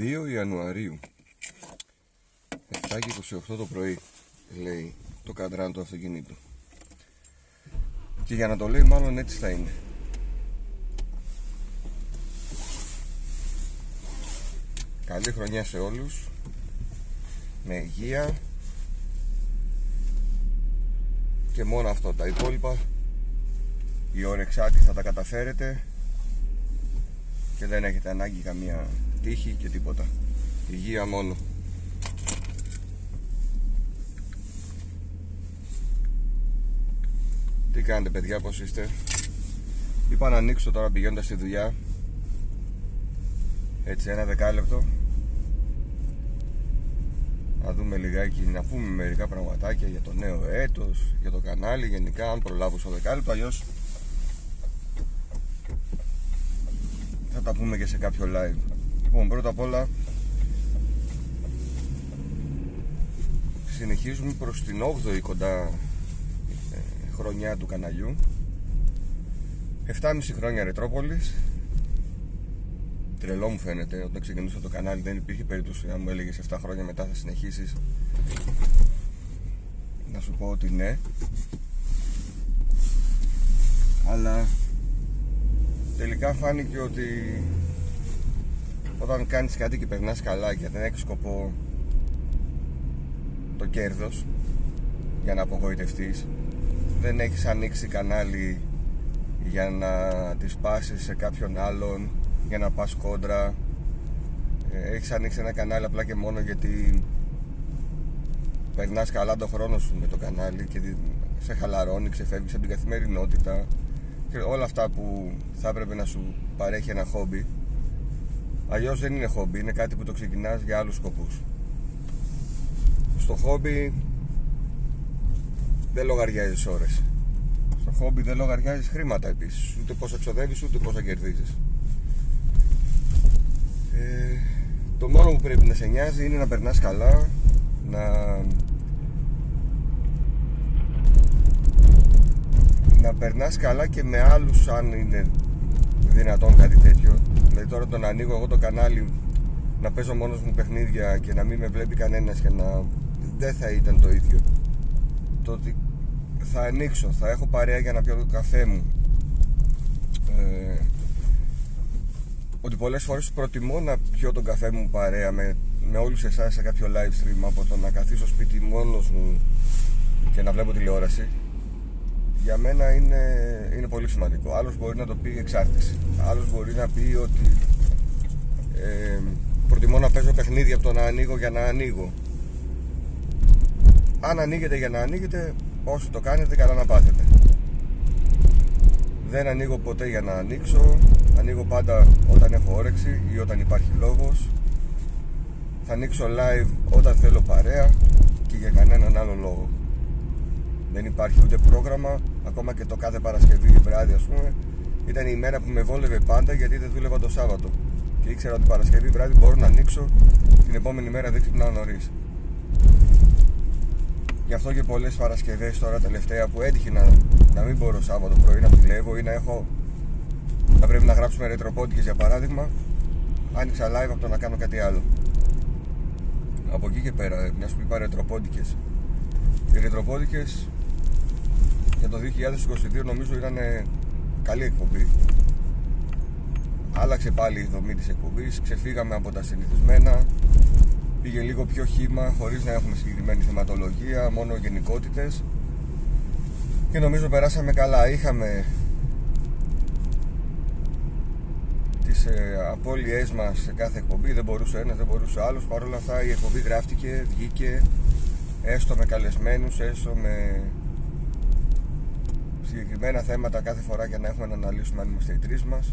2 Ιανουαρίου. 7 και 28 το πρωί λέει το καντράν του αυτοκινήτου. Και για να το λέει μάλλον έτσι θα είναι. Καλή χρονιά σε όλους. Με υγεία. Και μόνο αυτό τα υπόλοιπα η όρεξάτη θα τα καταφέρετε. Και δεν έχετε ανάγκη καμία τύχη και τίποτα. Υγεία μόνο. Τι κάνετε παιδιά πως είστε; Είπα να ανοίξω τώρα πηγαίνοντας στη δουλειά. Έτσι ένα δεκάλεπτο. Να δούμε λιγάκι Να πούμε μερικά πραγματάκια για το νέο έτος Για το κανάλι γενικά Αν προλάβω στο δεκάλεπτο Αλλιώς Θα τα πούμε και σε κάποιο live Λοιπόν πρώτα απ' όλα Συνεχίζουμε προς την 8η κοντά ε, χρονιά του καναλιού. 7,5 χρόνια Ρετρόπολης. Τρελό μου φαίνεται όταν ξεκινούσα το κανάλι δεν υπήρχε περίπτωση αν μου έλεγες 7 χρόνια μετά θα συνεχίσεις. Να σου πω ότι ναι. Αλλά τελικά φάνηκε ότι όταν κάνεις κάτι και περνάς καλά και δεν έχεις σκοπό το κέρδος για να απογοητευτείς δεν έχεις ανοίξει κανάλι για να τη σπάσεις σε κάποιον άλλον για να πας κόντρα. Ε, έχεις ανοίξει ένα κανάλι απλά και μόνο γιατί περνάς καλά το χρόνο σου με το κανάλι και σε χαλαρώνει, ξεφεύγεις από την καθημερινότητα. Και όλα αυτά που θα έπρεπε να σου παρέχει ένα χόμπι αλλιώς δεν είναι χόμπι, είναι κάτι που το ξεκινάς για άλλους σκοπούς. Στο χόμπι δεν λογαριάζεις ώρες. Στο χόμπι δεν λογαριάζεις χρήματα επίσης. Ούτε πόσα ξοδεύεις ούτε πόσα κερδίζεις. Ε, το μόνο που πρέπει να σε νοιάζει είναι να περνάς καλά να να περνάς καλά και με άλλους αν είναι δυνατόν κάτι τέτοιο. Δηλαδή τώρα τον ανοίγω εγώ το κανάλι να παίζω μόνος μου παιχνίδια και να μην με βλέπει κανένας και να δεν θα ήταν το ίδιο. Το ότι θα ανοίξω, θα έχω παρέα για να πιω το καφέ μου. Ε, ότι πολλές φορές προτιμώ να πιω τον καφέ μου παρέα με, με όλους εσάς σε κάποιο live stream από το να καθίσω σπίτι μόνος μου και να βλέπω τηλεόραση για μένα είναι, είναι πολύ σημαντικό. Άλλος μπορεί να το πει εξάρτηση. Άλλος μπορεί να πει ότι ε, προτιμώ να παίζω παιχνίδια από το να ανοίγω για να ανοίγω. Αν ανοίγετε για να ανοίγετε όσο το κάνετε καλά να πάθετε. Δεν ανοίγω ποτέ για να ανοίξω. Ανοίγω πάντα όταν έχω όρεξη ή όταν υπάρχει λόγος. Θα ανοίξω live όταν θέλω παρέα και για κανέναν άλλο λόγο δεν υπάρχει ούτε πρόγραμμα ακόμα και το κάθε Παρασκευή βράδυ ας πούμε ήταν η μέρα που με βόλευε πάντα γιατί δεν δούλευα το Σάββατο. Και ήξερα ότι Παρασκευή βράδυ μπορώ να ανοίξω την επόμενη μέρα δεν ξυπνάω νωρίς. Γι' αυτό και πολλές Παρασκευές τώρα τελευταία που έτυχε να, να μην μπορώ Σάββατο πρωί να δουλεύω ή να έχω να πρέπει να γράψουμε ρετροπόντικες για παράδειγμα άνοιξα live από το να κάνω κάτι άλλο. Από εκεί και πέρα μιας που είπα ρετροπόντικες. Οι ρετροπόντικες για το 2022 νομίζω ήταν καλή εκπομπή. Άλλαξε πάλι η δομή της εκπομπής. Ξεφύγαμε από τα συνηθισμένα. Πήγε λίγο πιο χύμα χωρίς να έχουμε συγκεκριμένη θεματολογία μόνο γενικότητες. Και νομίζω περάσαμε καλά. Είχαμε τις ε, απώλειές μας σε κάθε εκπομπή. Δεν μπορούσε ένας, δεν μπορούσε άλλος. Παρ' όλα αυτά η εκπομπή γράφτηκε, βγήκε έστω με καλεσμένους, έστω με συγκεκριμένα θέματα κάθε φορά για να έχουμε να αναλύσουμε αν είμαστε οι τρεις μας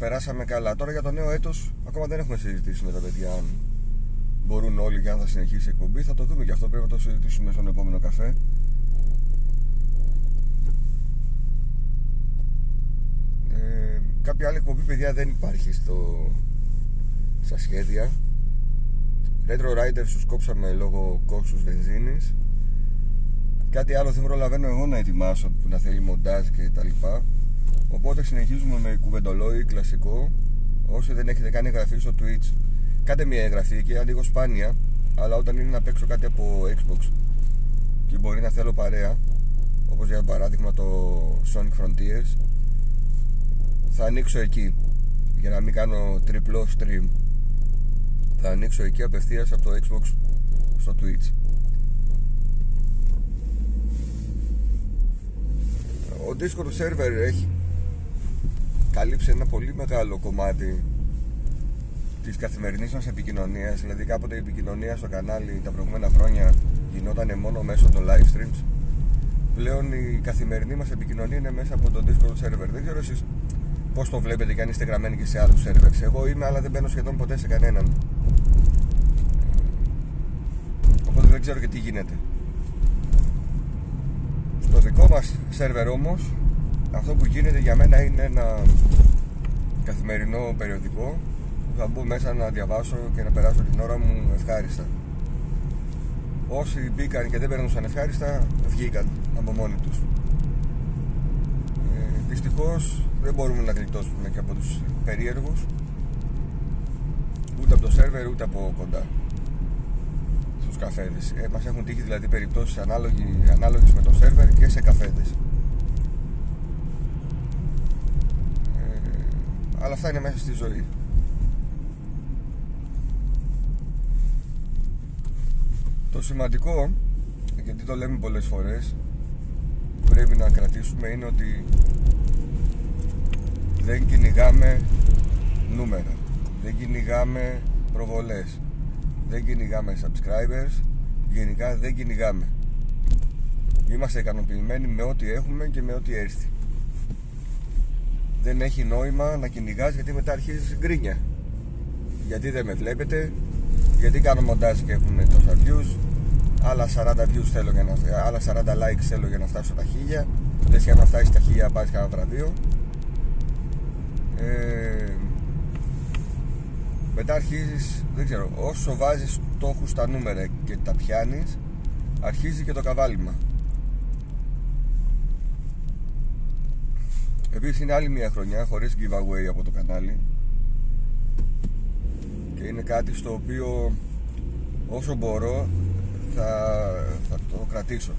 περάσαμε καλά. Τώρα για το νέο έτος ακόμα δεν έχουμε συζητήσει με τα παιδιά αν μπορούν όλοι και αν θα συνεχίσει η εκπομπή. Θα το δούμε και αυτό πρέπει να το συζητήσουμε στον επόμενο καφέ. Ε, κάποια άλλη εκπομπή παιδιά δεν υπάρχει στο, στα σχέδια. Retro Riders τους κόψαμε λόγω κόψους βενζίνης. Κάτι άλλο δεν προλαβαίνω εγώ να ετοιμάσω που να θέλει μοντάζ και τα λοιπά. Οπότε συνεχίζουμε με κουβεντολόι κλασικό. Όσοι δεν έχετε κάνει εγγραφή στο Twitch κάντε μια εγγραφή και ανοίγω σπάνια αλλά όταν είναι να παίξω κάτι από Xbox και μπορεί να θέλω παρέα όπως για παράδειγμα το Sonic Frontiers θα ανοίξω εκεί για να μην κάνω τριπλό stream. Θα ανοίξω εκεί απευθείας από το Xbox στο Twitch ο Discord server έχει καλύψει ένα πολύ μεγάλο κομμάτι της καθημερινής μας επικοινωνίας. Δηλαδή κάποτε η επικοινωνία στο κανάλι τα προηγούμενα χρόνια γινόταν μόνο μέσω των live streams. Πλέον η καθημερινή μας επικοινωνία είναι μέσα από το Discord server. Δεν ξέρω εσείς πώς το βλέπετε και αν είστε γραμμένοι και σε άλλους servers. Εγώ είμαι αλλά δεν μπαίνω σχεδόν ποτέ σε κανέναν. Οπότε δεν ξέρω και τι γίνεται στο δικό μας σερβερ όμως αυτό που γίνεται για μένα είναι ένα καθημερινό περιοδικό που θα μπω μέσα να διαβάσω και να περάσω την ώρα μου ευχάριστα. Όσοι μπήκαν και δεν περνούσαν ευχάριστα βγήκαν από μόνοι τους. Ε, δυστυχώς δεν μπορούμε να γλιτώσουμε και από τους περίεργους ούτε από το σερβερ ούτε από κοντά στους καφέδες. Ε, μας έχουν τύχει δηλαδή περιπτώσεις ανάλογες με το σερβερ και σε καφέδες. Ε, αλλά αυτά είναι μέσα στη ζωή. Το σημαντικό γιατί το λέμε πολλές φορές πρέπει να κρατήσουμε είναι ότι δεν κυνηγάμε νούμερα. Δεν κυνηγάμε προβολές. Δεν κυνηγάμε subscribers. Γενικά δεν κυνηγάμε είμαστε ικανοποιημένοι με ό,τι έχουμε και με ό,τι έρθει. Δεν έχει νόημα να κυνηγάς γιατί μετά αρχίζεις γκρίνια. Γιατί δεν με βλέπετε γιατί κάνω μοντάζ και έχουν τόσα views άλλα 40 views θέλω για να, άλλα 40 likes θέλω για να φτάσω τα χίλια. Λες και να φτάσεις τα χίλια πάρεις κανένα βραβείο. Ε, μετά αρχίζεις δεν ξέρω όσο βάζεις στόχους στα νούμερα και τα πιάνεις αρχίζει και το καβάλιμα Επίσης είναι άλλη μια χρονιά χωρίς giveaway από το κανάλι. Και είναι κάτι στο οποίο όσο μπορώ θα, θα το κρατήσω.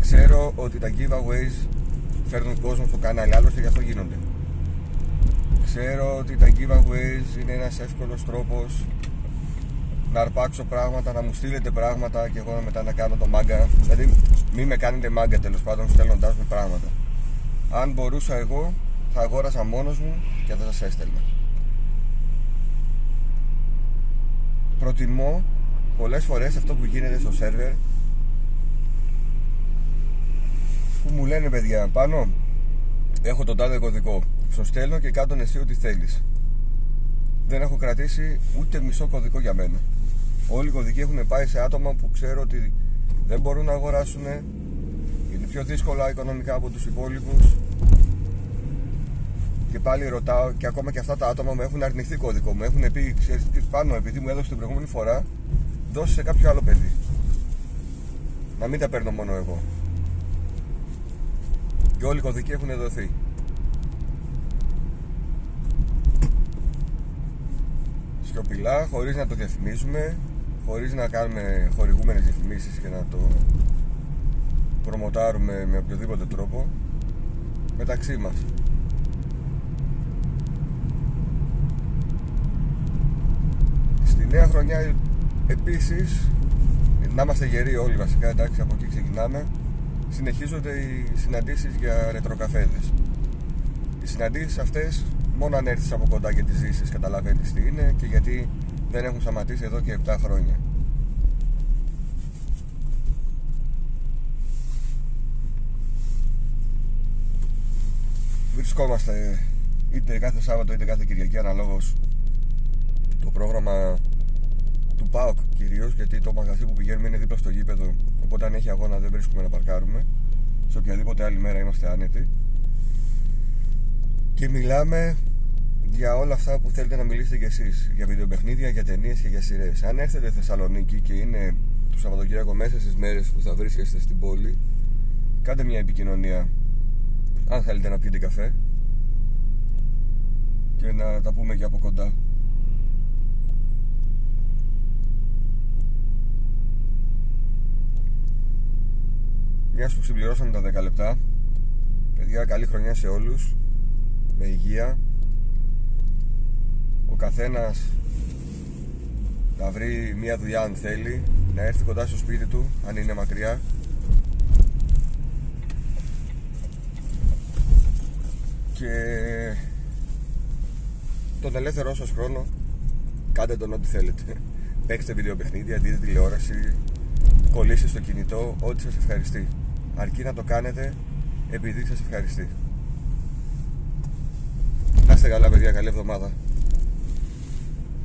Ξέρω ότι τα giveaways φέρνουν κόσμο στο κανάλι άλλωστε γι' αυτό γίνονται. Ξέρω ότι τα giveaways είναι ένας εύκολος τρόπος να αρπάξω πράγματα, να μου στείλετε πράγματα και εγώ μετά να κάνω το μάγκα. Δηλαδή μην με κάνετε μάγκα τέλος πάντων στέλνοντάς μου πράγματα αν μπορούσα εγώ θα αγόρασα μόνος μου και θα σας έστελνα. Προτιμώ πολλές φορές αυτό που γίνεται στο σερβερ. Που μου λένε παιδιά πάνω έχω τον τάδε κωδικό. Στο στέλνω και κάτω εσύ ό,τι θέλεις δεν έχω κρατήσει ούτε μισό κωδικό για μένα. Όλοι οι κωδικοί έχουν πάει σε άτομα που ξέρω ότι δεν μπορούν να αγοράσουν είναι πιο δύσκολα οικονομικά από τους υπόλοιπους. Και πάλι ρωτάω και ακόμα και αυτά τα άτομα μου έχουν αρνηθεί κωδικό μου. Έχουν πει ξέρεις τι πάνω επειδή μου έδωσε την προηγούμενη φορά δώσει σε κάποιο άλλο παιδί. Να μην τα παίρνω μόνο εγώ. Και όλοι οι κωδικοί έχουν δοθεί. Σιωπηλά χωρίς να το διαφημίσουμε χωρίς να κάνουμε χορηγούμενες διαφημίσεις και να το προμοτάρουμε με οποιοδήποτε τρόπο μεταξύ μας. Στη νέα χρονιά επίσης να είμαστε γεροί όλοι βασικά εντάξει από εκεί ξεκινάμε συνεχίζονται οι συναντήσεις για ρετροκαφέδες. Οι συναντήσεις αυτές μόνο αν έρθεις από κοντά και τις ζήσεις καταλαβαίνεις τι είναι και γιατί δεν έχουν σταματήσει εδώ και 7 χρόνια βρισκόμαστε είτε κάθε Σάββατο είτε κάθε Κυριακή αναλόγως το πρόγραμμα του ΠΑΟΚ κυρίως γιατί το μαγαζί που πηγαίνουμε είναι δίπλα στο γήπεδο οπότε αν έχει αγώνα δεν βρίσκουμε να παρκάρουμε σε οποιαδήποτε άλλη μέρα είμαστε άνετοι και μιλάμε για όλα αυτά που θέλετε να μιλήσετε κι εσείς για βιντεοπαιχνίδια, για ταινίες και για σειρές. Αν έρθετε Θεσσαλονίκη και είναι το Σαββατοκύριακο μέσα στις μέρες που θα βρίσκεστε στην πόλη κάντε μια επικοινωνία αν θέλετε να πιείτε καφέ και να τα πούμε και από κοντά. Μια που συμπληρώσαμε τα 10 λεπτά Παιδιά καλή χρονιά σε όλους Με υγεία Ο καθένας Να βρει μια δουλειά αν θέλει Να έρθει κοντά στο σπίτι του Αν είναι μακριά Και Τον ελεύθερό σας χρόνο Κάντε τον ό,τι θέλετε Παίξτε βιντεοπαιχνίδια, δείτε τηλεόραση Κολλήστε στο κινητό Ό,τι σας ευχαριστεί αρκεί να το κάνετε επειδή σας ευχαριστεί. Να είστε καλά παιδιά, καλή εβδομάδα.